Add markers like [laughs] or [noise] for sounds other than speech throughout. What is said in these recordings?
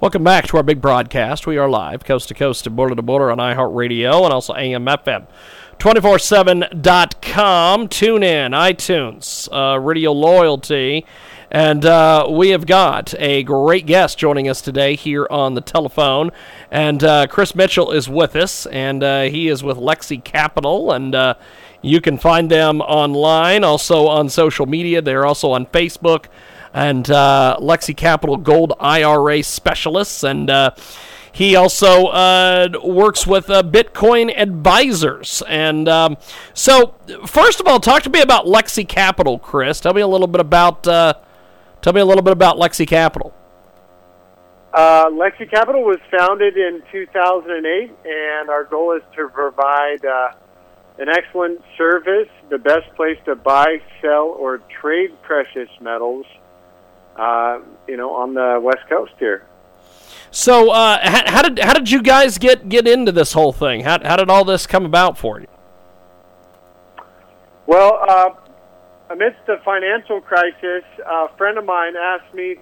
Welcome back to our big broadcast. We are live, coast to coast and border to border on iHeartRadio and also AM FM. 247.com. Tune in, iTunes, uh, Radio Loyalty. And uh, we have got a great guest joining us today here on the telephone. And uh, Chris Mitchell is with us, and uh, he is with Lexi Capital. And uh, you can find them online, also on social media. They're also on Facebook and uh, Lexi Capital Gold IRA Specialists. And uh, he also uh, works with uh, Bitcoin Advisors. And um, so, first of all, talk to me about Lexi Capital, Chris. Tell me a little bit about uh, tell me a little bit about Lexi Capital. Uh, Lexi Capital was founded in 2008, and our goal is to provide an excellent service, the best place to buy, sell, or trade precious metals, uh, you know, on the West Coast here. So, uh, how, how, did how did you guys get get into this whole thing? How how did all this come about for you? Well, uh, amidst the financial crisis, a friend of mine asked me,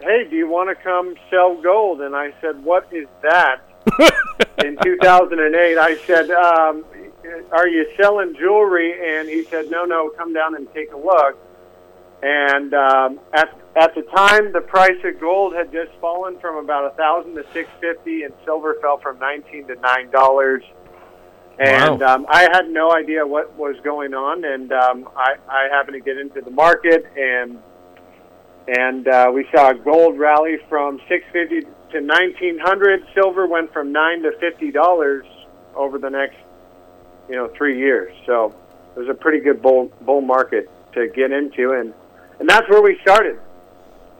"Hey, do you want to come sell gold?" And I said, "What is that?" [laughs] in 2008, I said, um, "Are you selling jewelry?" And he said, "No, no, come down and take a look." And um, at at the time, the price of gold had just fallen from about a thousand to six fifty, and silver fell from nineteen to nine dollars. And Wow. um, I had no idea what was going on, and um, I, I happened to get into the market, and and uh, we saw a gold rally from six fifty to nineteen hundred. Silver went from nine to fifty dollars over the next, you know, three years. So it was a pretty good bull bull market to get into, and and that's where we started.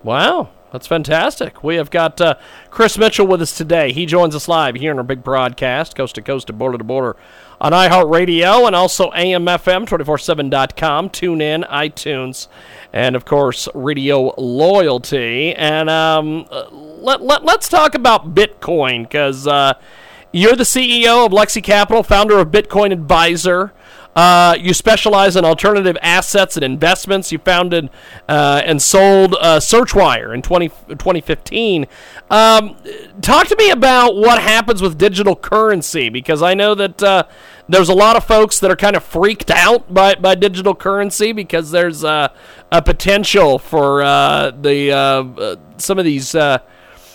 Wow, that's fantastic. We have got uh, Chris Mitchell with us today. He joins us live here in our big broadcast, coast to coast and border to border, on iHeartRadio and also AMFM 247.com. Tune in, iTunes, and of course, Radio Loyalty. And um, let, let, let's talk about Bitcoin because uh, you're the CEO of Lexi Capital, founder of Bitcoin Advisor. Uh, you specialize in alternative assets and investments. You founded uh, and sold uh, Searchwire in 20, 2015. Um, talk to me about what happens with digital currency because I know that uh, there's a lot of folks that are kind of freaked out by, by digital currency because there's uh, a potential for uh, the some of these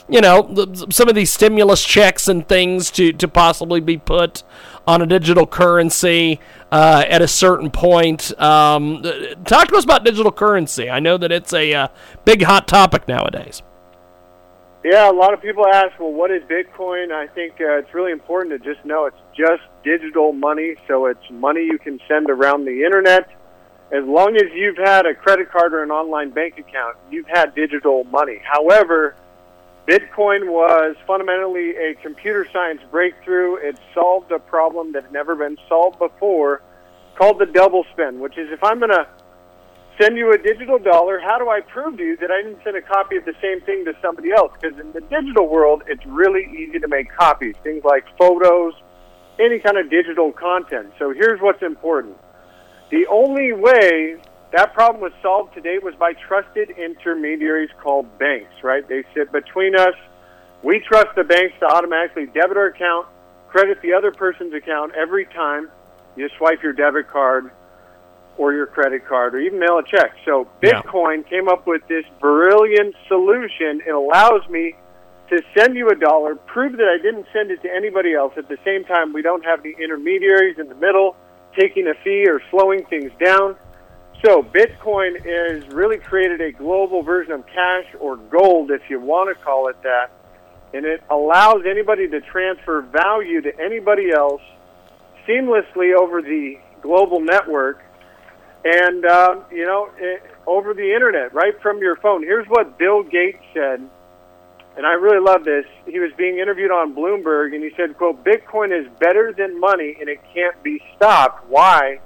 you know, some of these stimulus checks and things to, to possibly be put on a digital currency uh, at a certain point. Um, talk to us about digital currency. I know that it's a uh, big hot topic nowadays. Yeah, a lot of people ask, well, what is Bitcoin? I think uh, it's really important to just know it's just digital money, so it's money you can send around the internet. As long as you've had a credit card or an online bank account, you've had digital money. However, Bitcoin was fundamentally a computer science breakthrough. It solved a problem that had never been solved before called the double spend, which is if I'm going to send you a digital dollar, how do I prove to you that I didn't send a copy of the same thing to somebody else? Because in the digital world, it's really easy to make copies, things like photos, any kind of digital content. So here's what's important. The only way that problem was solved today was by trusted intermediaries called banks, right? They sit between us. We trust the banks to automatically debit our account, credit the other person's account every time you swipe your debit card or your credit card or even mail a check. So Yeah. Bitcoin came up with this brilliant solution. It allows me to send you a dollar, prove that I didn't send it to anybody else. At the same time, we don't have the intermediaries in the middle taking a fee or slowing things down. So Bitcoin is really created a global version of cash or gold, if you want to call it that, and it allows anybody to transfer value to anybody else seamlessly over the global network, and um, you know eh, over the internet, right from your phone. Here's what Bill Gates said and I really love this. He was being interviewed on Bloomberg, and he said, "quote Bitcoin is better than money, and it can't be stopped. Why?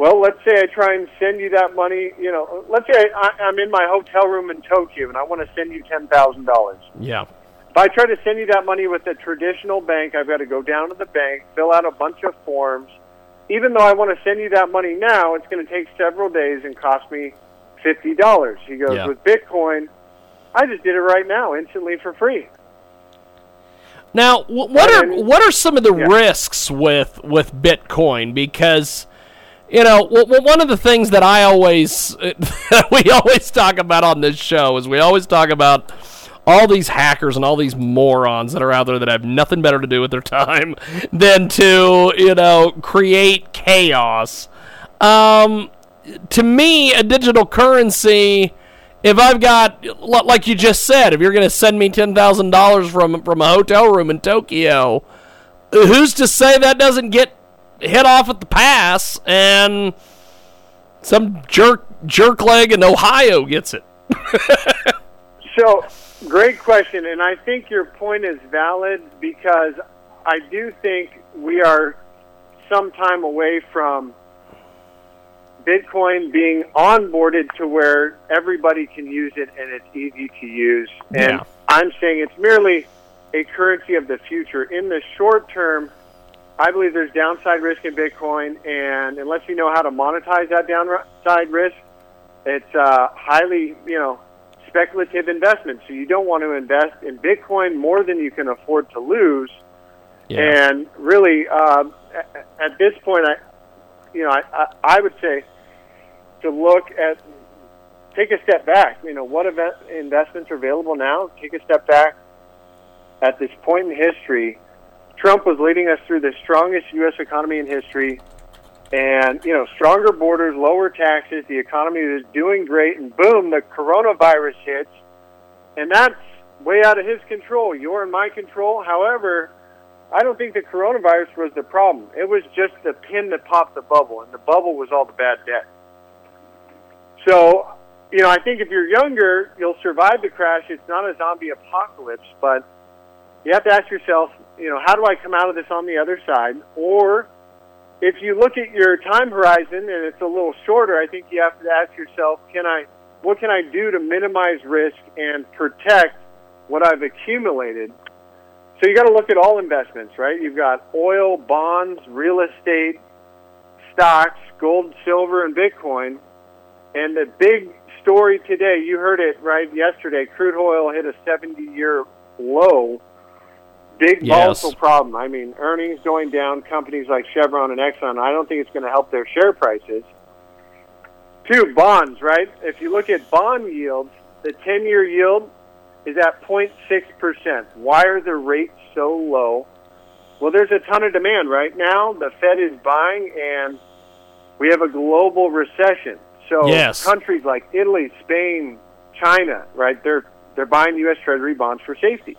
Well, let's say I try and send you that money. You know, let's say I, I'm in my hotel room in Tokyo, and I want to send you ten thousand dollars. Yeah. If I try to send you that money with a traditional bank, I've got to go down to the bank, fill out a bunch of forms. Even though I want to send you that money now, it's going to take several days and cost me fifty dollars. He goes Yeah. with Bitcoin. I just did it right now, instantly for free. Now, what are what are some of the Yeah. risks with with Bitcoin? Because you know, w- w- one of the things that I always [laughs] we always talk about on this show is we always talk about all these hackers and all these morons that are out there that have nothing better to do with their [laughs] time than to you know create chaos. Um, to me, a digital currency. If I've got, like you just said, if you're going to send me ten thousand dollars from from a hotel room in Tokyo, who's to say that doesn't get hit off at the pass and some jerk jerk leg in Ohio gets it? [laughs] So, great question, and I think your point is valid because I do think we are some time away from Bitcoin being onboarded to where everybody can use it and it's easy to use. And Yeah. I'm saying it's merely a currency of the future. In the short term, I believe there's downside risk in Bitcoin, and unless you know how to monetize that downside risk, it's uh, highly, you know, speculative investment. So you don't want to invest in Bitcoin more than you can afford to lose. Yeah. And really, um, at, at this point, I, you know, I, I, I would say to look at, take a step back. You know, what event, investments are available now? Take a step back. At this point in history, Trump was leading us through the strongest U.S. economy in history, and you know, stronger borders, lower taxes. The economy was doing great, and boom, the coronavirus hits, and that's way out of his control. You're in my control. However, I don't think the coronavirus was the problem. It was just the pin that popped the bubble, and the bubble was all the bad debt. So, you know, I think if you're younger, you'll survive the crash. It's not a zombie apocalypse, but you have to ask yourself, you know, how do I come out of this on the other side? Or if you look at your time horizon and it's a little shorter, I think you have to ask yourself, can I, what can I do to minimize risk and protect what I've accumulated? So you got to look at all investments, right? You've got oil, bonds, real estate, stocks, gold, silver, and Bitcoin. And the big story today, you heard it right yesterday. Crude oil hit a 70-year low. Big Yes. volatile problem. I mean, earnings going down. Companies like Chevron and Exxon. I don't think it's going to help their share prices. Two bonds, right? If you look at bond yields, the 10-year yield is at 0.6%. Why are the rates so low? Well, there's a ton of demand right now. The Fed is buying, and we have a global recession. So Yes. countries like Italy, Spain, China, right? They're they're buying U.S. Treasury bonds for safety.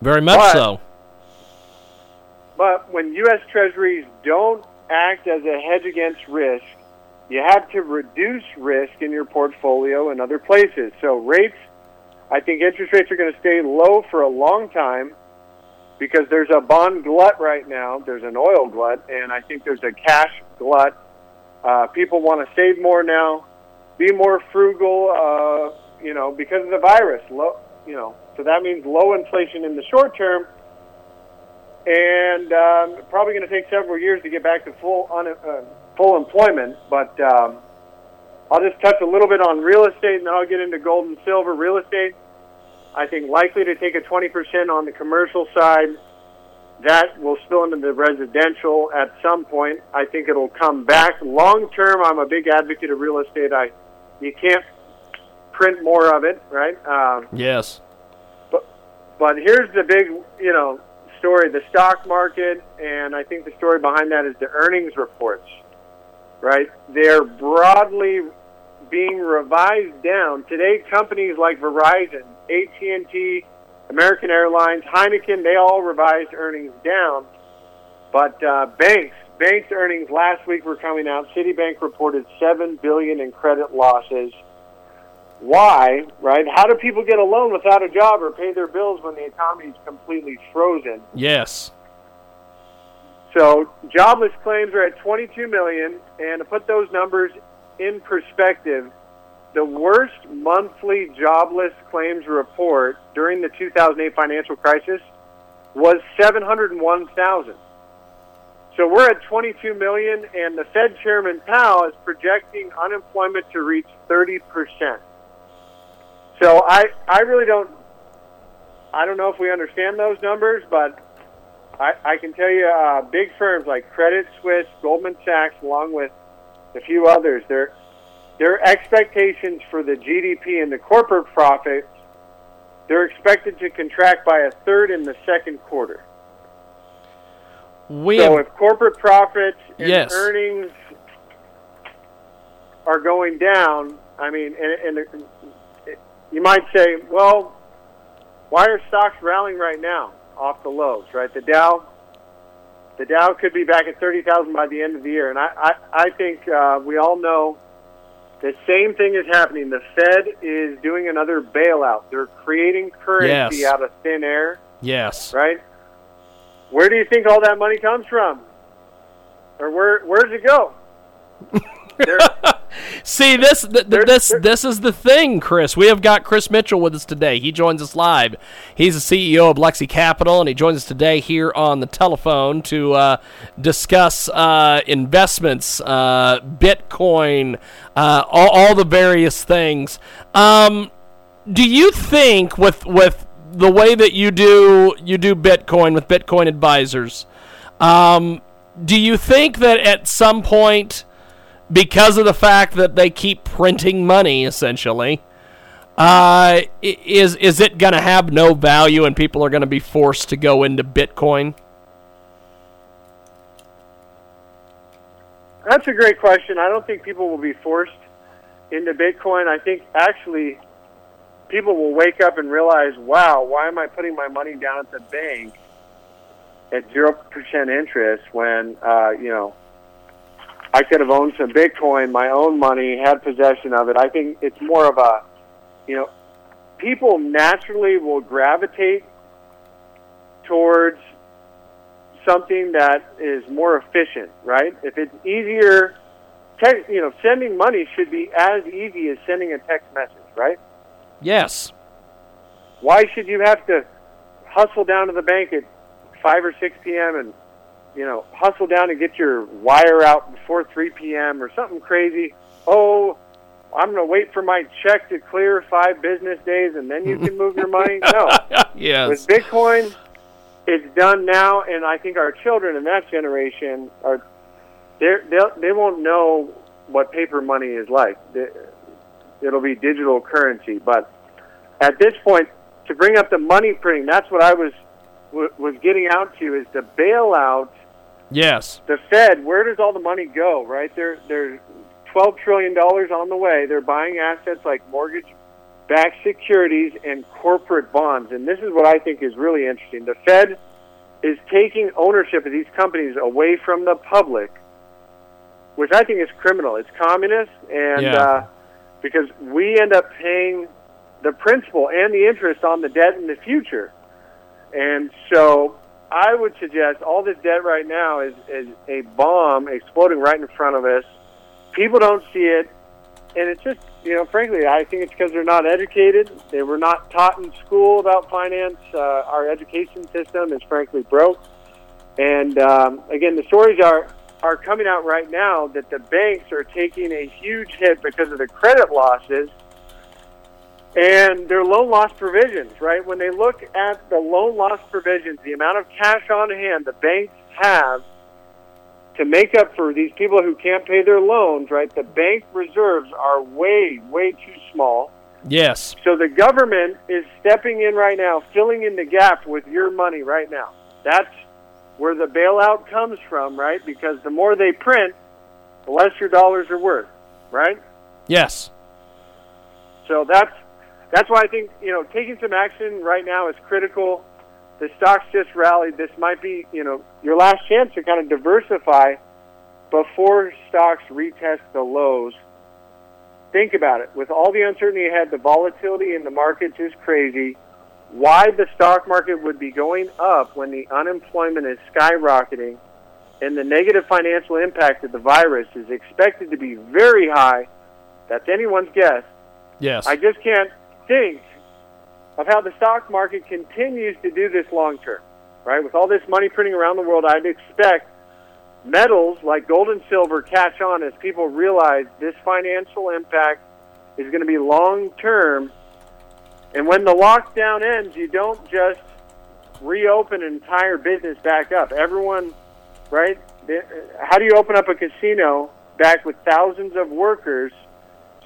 Very much But- so. But when U.S. Treasuries don't act as a hedge against risk, you have to reduce risk in your portfolio in other places. So rates, I think interest rates are going to stay low for a long time because there's a bond glut right now. There's an oil glut, and I think there's a cash glut. Uh, people want to save more now, be more frugal, uh, you know, because of the virus. Low, you know, so that means low inflation in the short term and um, probably going to take several years to get back to full un- uh, full employment. But um, I'll just touch a little bit on real estate, and then I'll get into gold and silver. Real estate, I think, likely to take a 20% on the commercial side. That will spill into the residential at some point. I think it'll come back long term. I'm a big advocate of real estate. I you can't print more of it, right? Um, Yes. But here's the big, you know, story: the stock market, and I think the story behind that is the earnings reports. Right? They're broadly being revised down today. Companies like Verizon, AT and T, American Airlines, Heineken, they all revised earnings down. But uh, banks, banks' earnings last week were coming out. Citibank reported seven billion in credit losses. Why, right? How do people get a loan without a job or pay their bills when the economy is completely frozen? Yes. So jobless claims are at 22 million, and to put those numbers in perspective, the worst monthly jobless claims report during the 2008 financial crisis was 701,000. So we're at 22 million, and the Fed Chairman Powell is projecting unemployment to reach 30 percent. So I, I really don't, I don't know if we understand those numbers, but I, I can tell you, uh, big firms like Credit Suisse, Goldman Sachs, along with a few others, their their expectations for the GDP and the corporate profits, they're expected to contract by a third in the second quarter. We so have, if corporate profits and Yes. earnings are going down, I mean, and, and you might say, well, why are stocks rallying right now off the lows? Right, the Dow, the Dow could be back at thirty thousand by the end of the year, and I, I, I think uh, we all know the same thing is happening. The Fed is doing another bailout. They're creating currency Yes. out of thin air yes. right? Where do you think all that money comes from? Or where where does it go? [laughs] There- See this th- th- this this is the thing, Chris. We have got Chris Mitchell with us today. He joins us live. He's the CEO of Lexi Capital, and he joins us today here on the telephone to uh, discuss uh, investments, uh, Bitcoin, uh, all, all the various things. Um, do you think with with the way that you do you do Bitcoin with Bitcoin advisors, um, do you think that at some point? Because of the fact that they keep printing money essentially uh, is is it going to have no value and people are going to be forced to go into bitcoin That's a great question. I don't think people will be forced into Bitcoin. I think actually people will wake up and realize, wow, why am I putting my money down at the bank at zero percent interest when uh, you know I could have owned some Bitcoin, my own money, had possession of it. I think it's more of a you know people naturally will gravitate towards something that is more efficient, right? If it's easier, text, you know, sending money should be as easy as sending a text message, right? yes Why should you have to hustle down to the bank at 5 or 6 p.m. and, you know, hustle down and get your wire out before 3 p.m. or something crazy? Oh, I'm going to wait for my check to clear five business days and then you can move your money? [laughs] No. yes With Bitcoin, it's done now, and I think our children in that generation are they'll, they won't know what paper money is like. It'll be digital currency, but at this point, to bring up the money printing, that's what I was was getting out to is the bailout. Yes The Fed, where does all the money go? Right They're, they're twelve trillion dollars on the way. They're buying assets like mortgage-backed securities and corporate bonds, and this is what I think is really interesting. The Fed is taking ownership of these companies away from the public, which I think is criminal. It's communist, and Yeah. uh, because we end up paying the principal and the interest on the debt in the future. And so I would suggest all this debt right now is, is a bomb exploding right in front of us. People don't see it. And it's just, you know, frankly, I think it's because they're not educated. They were not taught in school about finance. Uh, our education system is frankly broke. And um, again, the stories are are coming out right now that the banks are taking a huge hit because of the credit losses and their loan loss provisions. Right when they look at the loan loss provisions, the amount of cash on hand the banks have to make up for these people who can't pay their loans. Right, the bank reserves are way way too small. yes So the government is stepping in right now, filling in the gap with your money right now. That's where the bailout comes from, right? Because the more they print, the less your dollars are worth, right? yes So that's that's why I think you know taking some action right now is critical. The stocks just rallied. This might be you know your last chance to kind of diversify before stocks retest the lows think about it. With all the uncertainty ahead, the volatility in the markets is crazy. Why the stock market would be going up when the unemployment is skyrocketing and the negative financial impact of the virus is expected to be very high. That's anyone's guess. Yes. I just can't think of how the stock market continues to do this long term, right? With all this money printing around the world, I'd expect metals like gold and silver catch on as people realize this financial impact is going to be long term. And when the lockdown ends, you don't just reopen an entire business back up. Everyone, right? How do you open up a casino back with thousands of workers,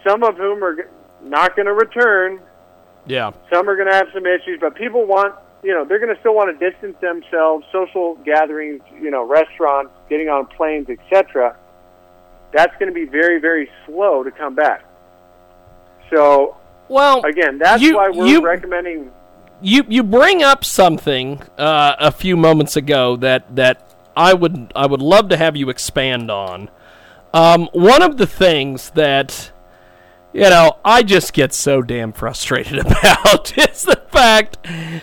some of whom are not going to return? Yeah. Some are going to have some issues, but people want, you know, they're going to still want to distance themselves, social gatherings, you know, restaurants, getting on planes, etc. That's going to be very, very slow to come back. So, well, again, that's you, why we're you, recommending. You you bring up something uh, a few moments ago that that I would I would love to have you expand on. Um, one of the things that you know I just get so damn frustrated [laughs] about [laughs] is the fact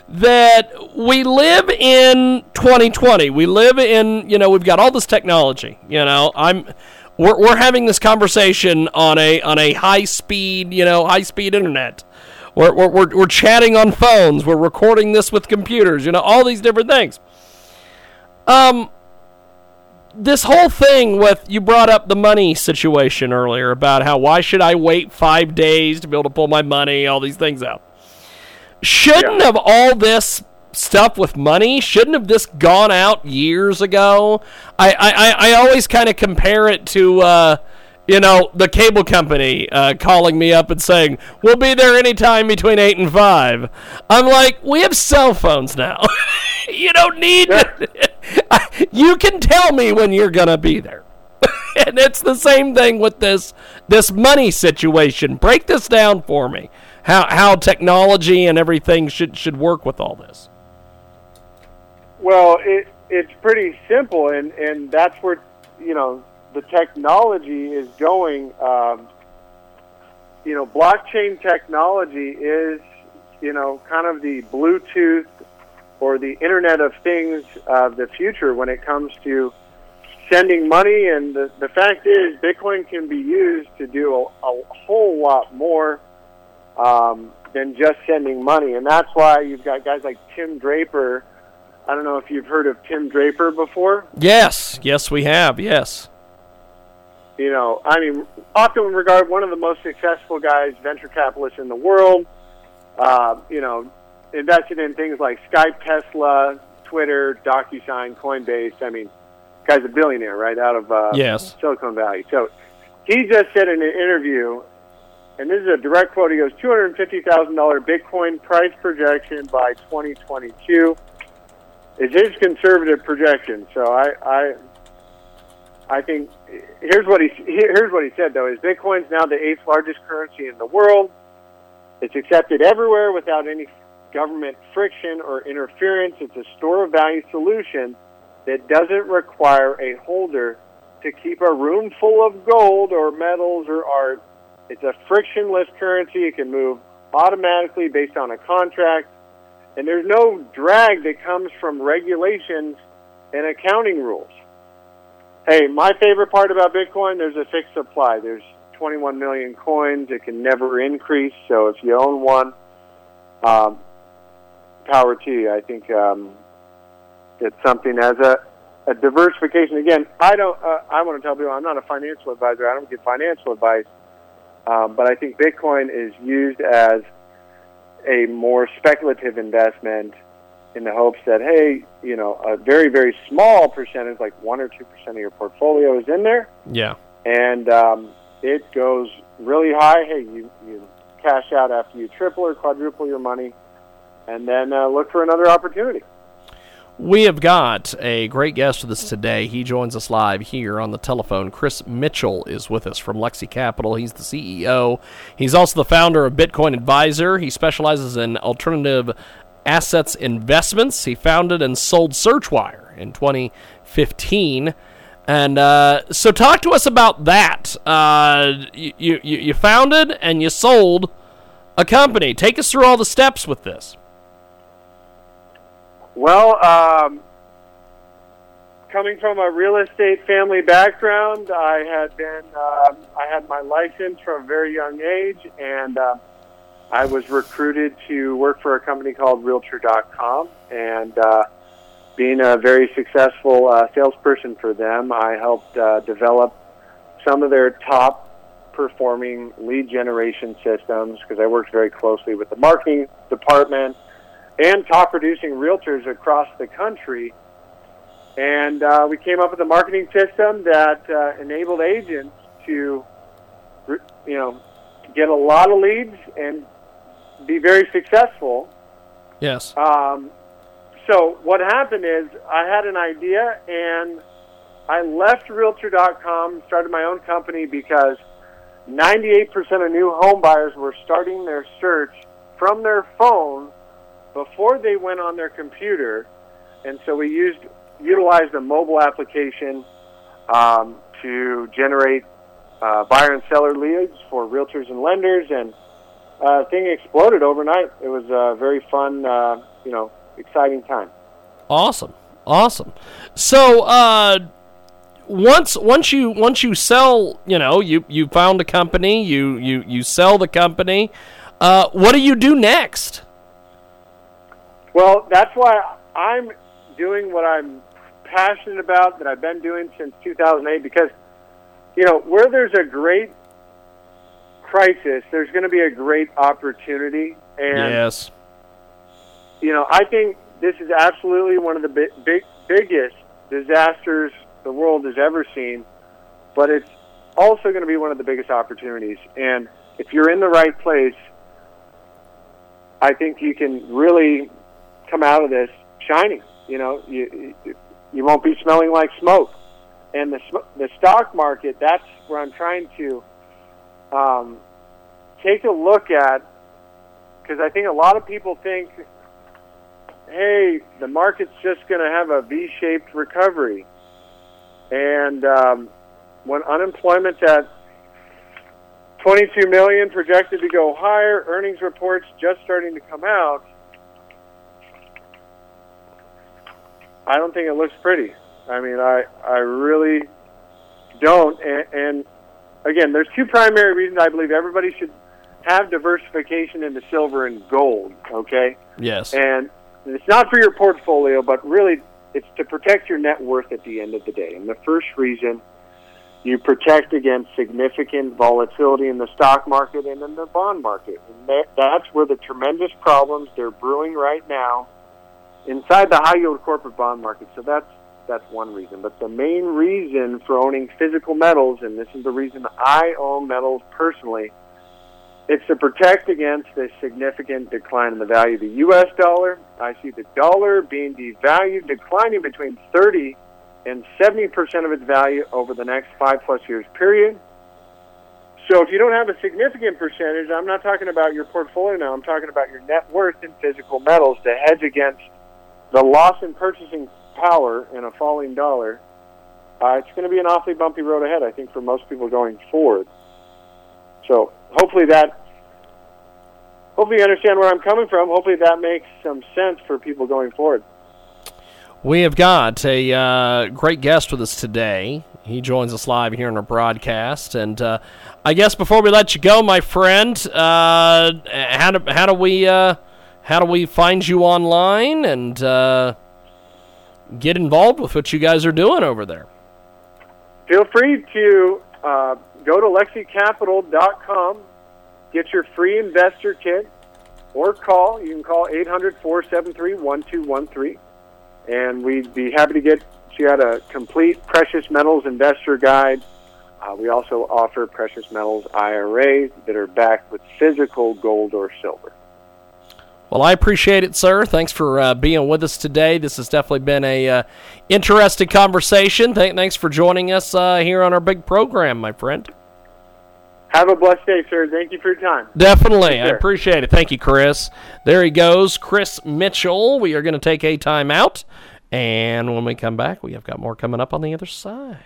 that we live in 2020. We live in you know we've got all this technology. You know I'm we're, we're having this conversation on a on a high speed you know high speed internet. We're, we're, we're, we're chatting on phones. We're recording this with computers. You know all these different things. Um, this whole thing with you brought up the money situation earlier about how why should I wait five days to be able to pull my money, all these things out. Shouldn't Yeah. have all this stuff with money? Shouldn't have this gone out years ago? I I, I, I always kind of compare it to uh, you know the cable company uh, calling me up and saying we'll be there anytime between eight and five. I'm like, we have cell phones now. [laughs] you don't need. [laughs] you can tell me when you're gonna be there. [laughs] and it's the same thing with this this money situation. Break this down for me. How how technology and everything should should work with all this. Well, it it's pretty simple, and and that's where you know the technology is going. Um, you know, blockchain technology is you know kind of the Bluetooth or the Internet of Things of the future when it comes to sending money. And the, the fact is, Bitcoin can be used to do a, a whole lot more um, than just sending money. And that's why you've got guys like Tim Draper. I don't know if you've heard of Tim Draper before. Yes, yes, we have. Yes. You know, I mean, often regarded one of the most successful guys, venture capitalists in the world. Uh, you know, invested in things like Skype, Tesla, Twitter, DocuSign, Coinbase. I mean, guy's a billionaire, right, out of uh, Yes. Silicon Valley. So he just said in an interview, and this is a direct quote. He goes, two hundred fifty thousand dollar Bitcoin price projection by twenty twenty two is his conservative projection. So I, I, I think here's what he here's what he said though: is Bitcoin's now the eighth largest currency in the world. It's accepted everywhere without any government friction or interference. It's a store of value solution that doesn't require a holder to keep a room full of gold or metals or art. It's a frictionless currency. It can move automatically based on a contract. And there's no drag that comes from regulations and accounting rules. Hey, my favorite part about Bitcoin, there's a fixed supply. There's 21 million coins. It can never increase. So if you own one, um, power to you. I think um, it's something as a, a diversification. Again, I don't. Uh, I want to tell people I'm not a financial advisor. I don't give financial advice. Um, but I think Bitcoin is used as a more speculative investment in the hopes that hey, you know, a very very small percentage, like one or two percent of your portfolio, is in there, Yeah. and um, it goes really high. Hey, you you cash out after you triple or quadruple your money, and then uh, look for another opportunity. We have got a great guest with us today. He joins us live here on the telephone. Chris Mitchell is with us from Lexi Capital. He's the CEO. He's also the founder of Bitcoin Advisor. He specializes in alternative assets investments. He founded and sold Searchwire in 2015. And uh, so, talk to us about that. Uh, you, you you founded and you sold a company. Take us through all the steps with this. Well, um, coming from a real estate family background, I had been uh, I had my license from a very young age, and uh, I was recruited to work for a company called Realtor.com, and uh, being a very successful uh, salesperson for them, I helped uh, develop some of their top performing lead generation systems because I worked very closely with the marketing department and top producing realtors across the country. And uh, we came up with a marketing system that uh, enabled agents to, you know, get a lot of leads and be very successful. Yes. Um, so what happened is I had an idea and I left Realtor.com, started my own company because 98% of new home buyers were starting their search from their phone before they went on their computer, and so we used utilized a mobile application um, to generate uh, buyer and seller leads for realtors and lenders, and uh, thing exploded overnight. It was a very fun, uh, you know, exciting time. Awesome, awesome. So, uh, once once you once you sell, you know, you you found a company, you you you sell the company. Uh, what do you do next? Well, that's why I'm doing what I'm passionate about that I've been doing since 2008 because you know, where there's a great crisis, there's going to be a great opportunity and yes. You know, I think this is absolutely one of the big, big biggest disasters the world has ever seen, but it's also going to be one of the biggest opportunities. And if you're in the right place, I think you can really come out of this shining. You know, you you won't be smelling like smoke. And the the stock market, that's where I'm trying to um, take a look at because I think a lot of people think, hey, the market's just going to have a V-shaped recovery, and um, when unemployment's at 22 million, projected to go higher, earnings reports just starting to come out I don't think it looks pretty. I mean, I I really don't. And, and again, there's two primary reasons I believe everybody should have diversification into silver and gold. Okay. Yes. And it's not for your portfolio, but really it's to protect your net worth at the end of the day. And the first reason you protect against significant volatility in the stock market and in the bond market. And that's where the tremendous problems they're brewing right now inside the high yield corporate bond market. So that's that's one reason. But the main reason for owning physical metals, and this is the reason I own metals personally, it's to protect against a significant decline in the value of the U.S. dollar. I see the dollar being devalued, declining between 30 and 70 percent of its value over the next five plus years period. So if you don't have a significant percentage, I'm not talking about your portfolio now. I'm talking about your net worth in physical metals to hedge against the loss in purchasing power and a falling dollar, uh, it's going to be an awfully bumpy road ahead, I think, for most people going forward. So hopefully that, hopefully you understand where I'm coming from. Hopefully that makes some sense for people going forward. We have got a uh, great guest with us today. He joins us live here in our broadcast, and uh, I guess before we let you go, my friend, uh, how do how do we uh, how do we find you online and uh, get involved with what you guys are doing over there? Feel free to uh, go to lexicapital.com, get your free investor kit, or call. You can call 800 473 1213, and we'd be happy to get you out a complete precious metals investor guide. Uh, we also offer precious metals IRAs that are backed with physical gold or silver. Well, I appreciate it, sir. Thanks for uh, being with us today. This has definitely been a uh, interesting conversation. Th- thanks for joining us uh, here on our big program, my friend. Have a blessed day, sir. Thank you for your time. Definitely. I appreciate it. Thank you, Chris. There he goes, Chris Mitchell. We are going to take a time out. And when we come back, we have got more coming up on the other side.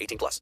18 plus.